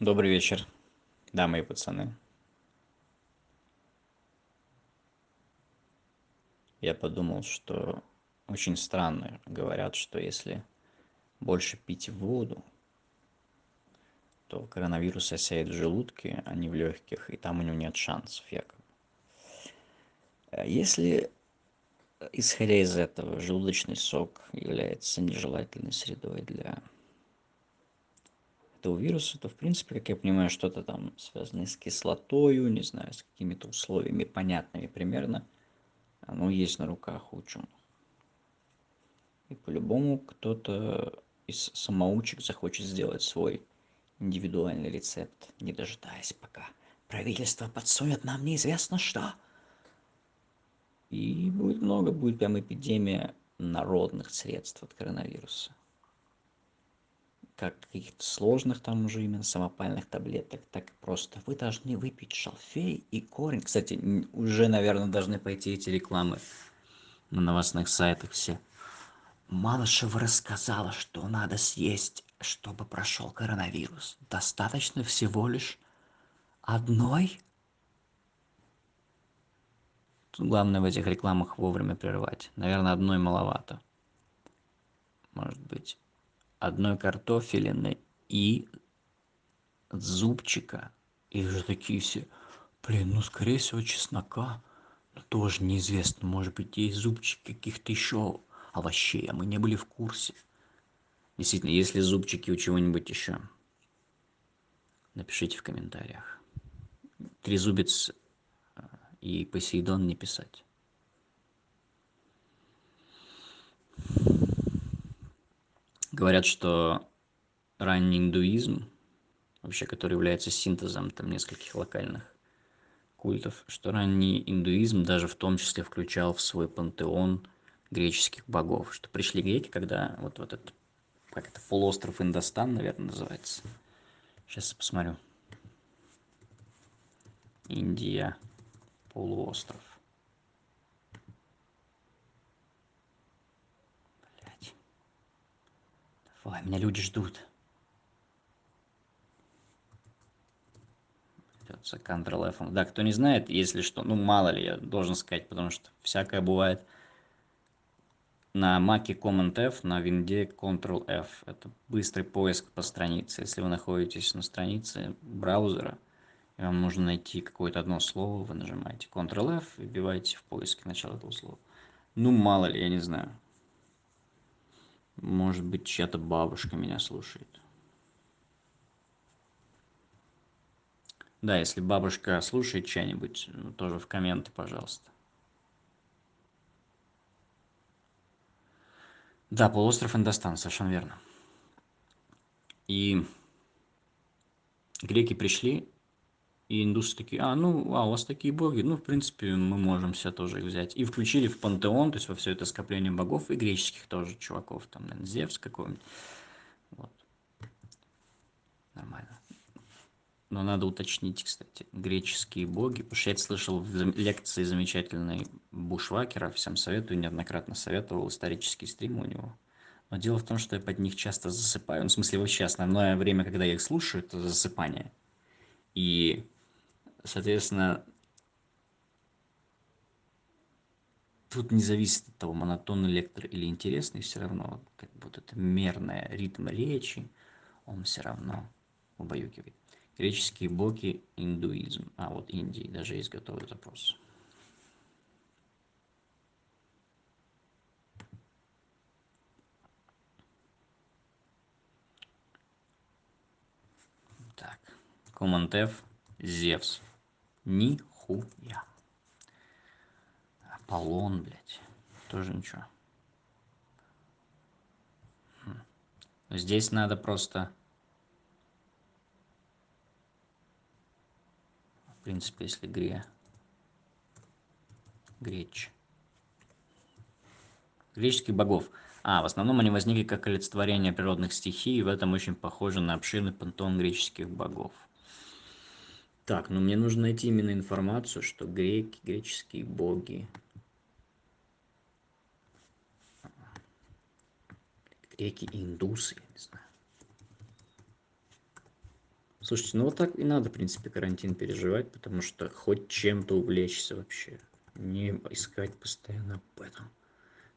Добрый вечер, дамы и пацаны. Я подумал, что очень странно говорят, что если больше пить воду, то коронавирус осядет в желудке, а не в легких, и там у него нет шансов якобы. А если, исходя из этого, желудочный сок является нежелательной средой для этого вируса, то, в принципе, как я понимаю, что-то там связанное с кислотою, не знаю, с какими-то условиями понятными примерно, оно есть на руках ученых. И по-любому кто-то из самоучек захочет сделать свой индивидуальный рецепт, не дожидаясь, пока правительство подсунет нам неизвестно что. И будет много, будет прям эпидемия народных средств от коронавируса как каких-то сложных там уже именно самопальных таблеток, так и просто вы должны выпить шалфей и корень. Кстати, уже, наверное, должны пойти эти рекламы на новостных сайтах все. Малышева рассказала, что надо съесть, чтобы прошел коронавирус. Достаточно всего лишь одной? Тут главное в этих рекламах вовремя прервать. Наверное, одной маловато. Может быть одной картофелины и зубчика. И уже такие все, блин, ну скорее всего чеснока. Но тоже неизвестно, может быть есть зубчик каких-то еще овощей, а мы не были в курсе. Действительно, если зубчики у чего-нибудь еще, напишите в комментариях. Трезубец и Посейдон не писать. Говорят что ранний индуизм вообще который является синтезом там нескольких локальных культов что ранний индуизм даже в том числе включал в свой пантеон греческих богов. Что пришли греки когда вот вот этот как это полуостров Индостан наверное называется. Сейчас я посмотрю. Индия полуостров Ой, меня люди ждут. Придется Ctrl-F. Да, кто не знает, если что, ну мало ли, я должен сказать, потому что всякое бывает. На Mac Command-F, на винде Ctrl-F. Это быстрый поиск по странице. Если вы находитесь на странице браузера, и вам нужно найти какое-то одно слово, вы нажимаете Ctrl-F и вбиваете в поиске начало этого слова. Ну, мало ли, я не знаю. Может быть, чья-то бабушка меня слушает. Да, если бабушка слушает чья-нибудь, ну, тоже в комменты, пожалуйста. Да, полуостров Индостан, совершенно верно. И греки пришли и индусы такие, а, ну, а, у вас такие боги, ну, в принципе, мы можем себя тоже их взять. И включили в пантеон, то есть во все это скопление богов и греческих тоже чуваков, там, наверное, Зевс какой-нибудь. Вот. Нормально. Но надо уточнить, кстати, греческие боги, потому что я это слышал в лекции замечательной Бушвакера, всем советую, неоднократно советовал, исторический стрим у него. Но дело в том, что я под них часто засыпаю, ну, в смысле вообще основное время, когда я их слушаю, это засыпание. И соответственно тут не зависит от того монотонный лектор или интересный все равно как будто это мерная ритм речи он все равно убаюкивает. Греческие боги индуизм а вот индии даже есть готовый запрос. Так. F зевс нихуя. Аполлон блядь. Тоже ничего. Хм. здесь надо просто в принципе если гре греч греческих богов. А в основном они возникли как олицетворение природных стихий и в этом очень похоже на обширный пантеон греческих богов так ну мне нужно найти именно информацию что греки греческие боги греки индусы я не знаю Слушайте, ну вот так и надо, в принципе, карантин переживать, потому что хоть чем-то увлечься вообще. Не искать постоянно об этом.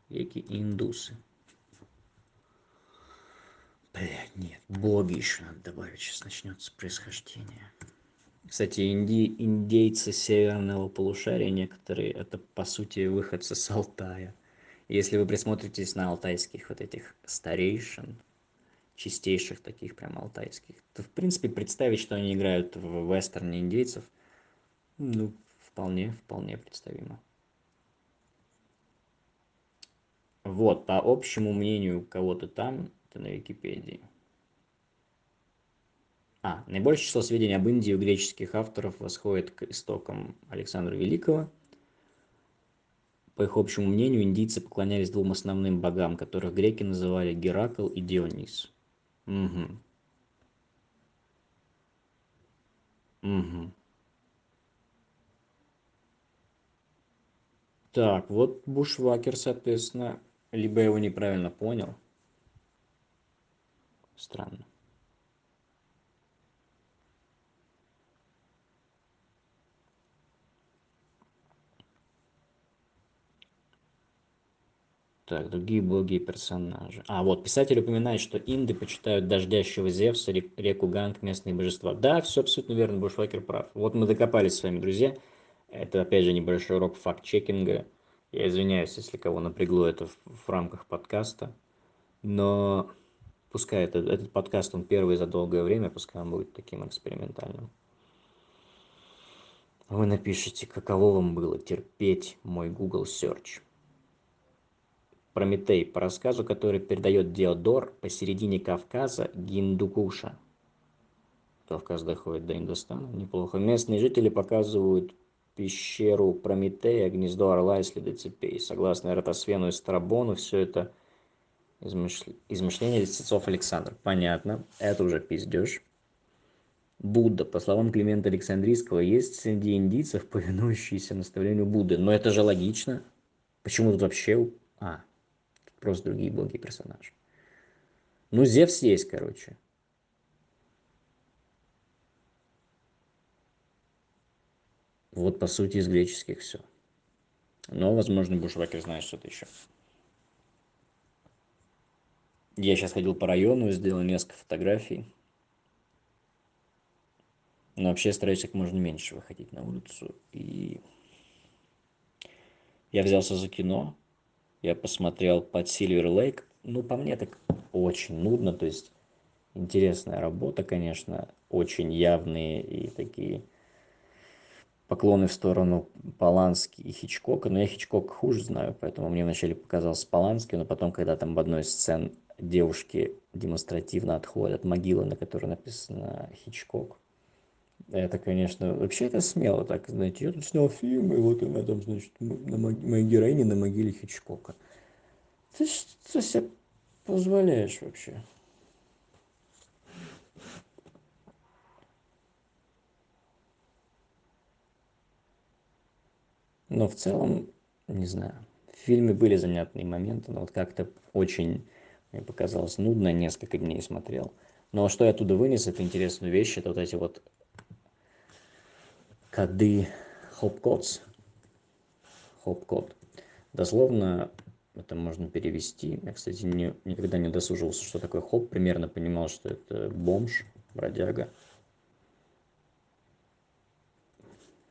Эки индусы. Блядь, нет, боги еще надо добавить, сейчас начнется происхождение. Кстати, инди... индейцы северного полушария некоторые, это по сути выходцы с Алтая. Если вы присмотритесь на алтайских вот этих старейшин, чистейших таких прям алтайских, то в принципе представить, что они играют в вестерне индейцев, ну, вполне, вполне представимо. Вот, по общему мнению кого-то там, это на Википедии. А, наибольшее число сведений об Индии у греческих авторов восходит к истокам Александра Великого. По их общему мнению, индийцы поклонялись двум основным богам, которых греки называли Геракл и Дионис. Угу. Угу. Так, вот Бушвакер, соответственно, либо я его неправильно понял. Странно. Так, другие боги и персонажи. А, вот, писатель упоминает, что инды почитают дождящего Зевса, реку Ганг, местные божества. Да, все абсолютно верно, Бушвакер прав. Вот мы докопались с вами, друзья. Это, опять же, небольшой урок факт-чекинга. Я извиняюсь, если кого напрягло это в, в рамках подкаста. Но пускай это, этот подкаст, он первый за долгое время, пускай он будет таким экспериментальным. Вы напишите, каково вам было терпеть мой Google Search. Прометей по рассказу, который передает Диодор посередине Кавказа Гиндукуша. Кавказ доходит до Индостана, неплохо. Местные жители показывают пещеру Прометея, гнездо орла и следы цепей. Согласно Эратосфену и Страбону, все это измышл... измышления листецов Александра. Понятно, это уже пиздеж. Будда, по словам Климента Александрийского, есть среди индийцев, повинующиеся наставлению Будды. Но это же логично. Почему тут вообще... А, Просто другие боги персонажи. Ну, Зевс есть, короче. Вот, по сути, из греческих все. Но, возможно, Бушвакер знает что-то еще. Я сейчас ходил по району, сделал несколько фотографий. Но вообще стараюсь как можно меньше выходить на улицу. И я взялся за кино я посмотрел под Silver Lake. Ну, по мне так очень нудно, то есть интересная работа, конечно, очень явные и такие поклоны в сторону Полански и Хичкока, но я Хичкок хуже знаю, поэтому мне вначале показался Полански, но потом, когда там в одной из сцен девушки демонстративно отходят от могилы, на которой написано Хичкок, это, конечно, вообще это смело так, знаете, я тут снял фильм, и вот она там, значит, на мог... моя героиня на могиле Хичкока. Ты что себе позволяешь вообще? Но в целом, не знаю, в фильме были занятные моменты, но вот как-то очень, мне показалось, нудно, несколько дней смотрел. Но что я оттуда вынес, это интересную вещь, это вот эти вот коды Hopcodes. Hopcode. Дословно это можно перевести. Я, кстати, не, никогда не досуживался, что такое хоп. Примерно понимал, что это бомж, бродяга.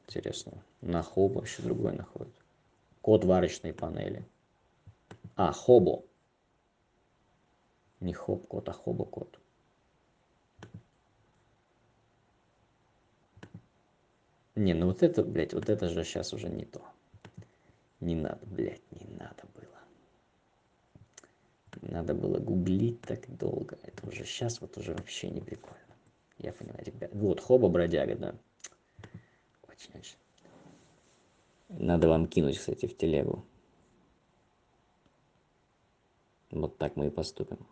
Интересно. На хоб вообще другой находит. Код варочной панели. А, хобо. Не хоп код, а хобо Не, ну вот это, блядь, вот это же сейчас уже не то. Не надо, блядь, не надо было. Надо было гуглить так долго. Это уже сейчас вот уже вообще не прикольно. Я понимаю, ребят. Вот, хоба бродяга, да. Очень, очень. Надо вам кинуть, кстати, в телегу. Вот так мы и поступим.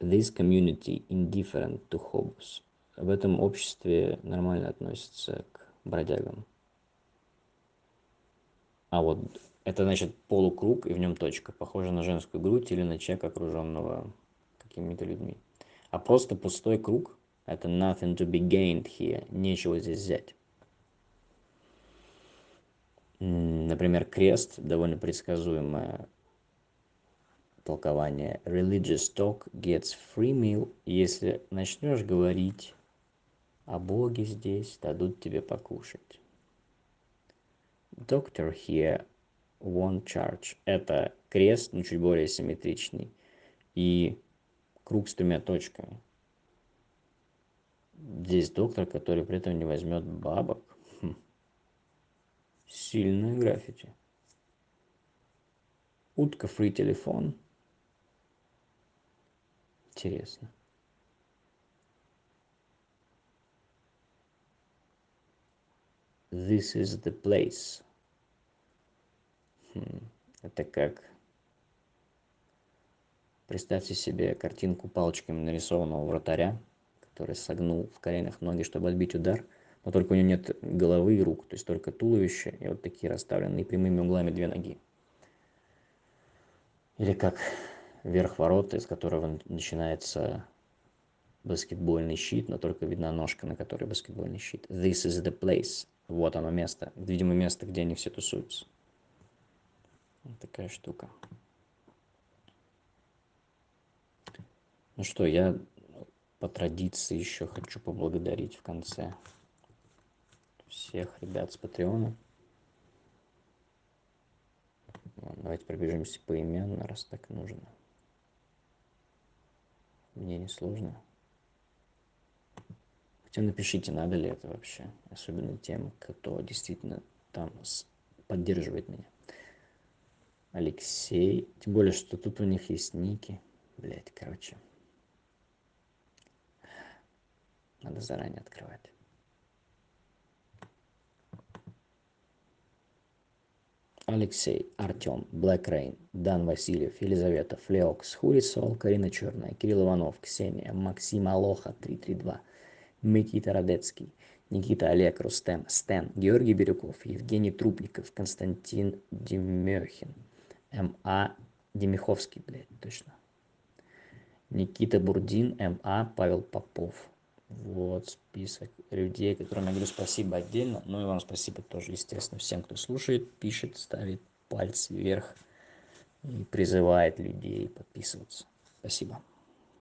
This community indifferent to hobos в этом обществе нормально относятся к бродягам. А вот это значит полукруг и в нем точка, похоже на женскую грудь или на человека, окруженного какими-то людьми. А просто пустой круг – это nothing to be gained here, нечего здесь взять. Например, крест – довольно предсказуемое толкование. Religious talk gets free meal. Если начнешь говорить о Боге здесь, дадут тебе покушать. Doctor here won't charge. Это крест, но чуть более симметричный. И круг с тремя точками. Здесь доктор, который при этом не возьмет бабок. Хм. Сильное граффити. Утка фри телефон. Интересно. This is the place. Хм. Это как Представьте себе картинку палочками нарисованного вратаря, который согнул в коленях ноги, чтобы отбить удар, но только у него нет головы и рук, то есть только туловище и вот такие расставленные прямыми углами две ноги. Или как верх ворота, из которого начинается баскетбольный щит, но только видна ножка, на которой баскетбольный щит. This is the place. Вот оно место. Видимо, место, где они все тусуются. Вот такая штука. Ну что, я по традиции еще хочу поблагодарить в конце всех ребят с Патреона. Давайте пробежимся поименно, раз так нужно. Мне не сложно. Хотя напишите, надо ли это вообще. Особенно тем, кто действительно там поддерживает меня. Алексей. Тем более, что тут у них есть ники. Блять, короче. Надо заранее открывать. Алексей, Артем, Блэк Рейн, Дан Васильев, Елизавета, Флеокс, Хурисол, Карина Черная, Кирилл Иванов, Ксения, Максим Алоха, 332, Микита Радецкий, Никита Олег, Рустем, Стэн, Георгий Бирюков, Евгений Трубников, Константин Демехин, М.А. Демиховский, блядь, точно. Никита Бурдин, М.А. Павел Попов, вот список людей, которым я говорю спасибо отдельно. Ну и вам спасибо тоже, естественно, всем, кто слушает, пишет, ставит пальцы вверх и призывает людей подписываться. Спасибо.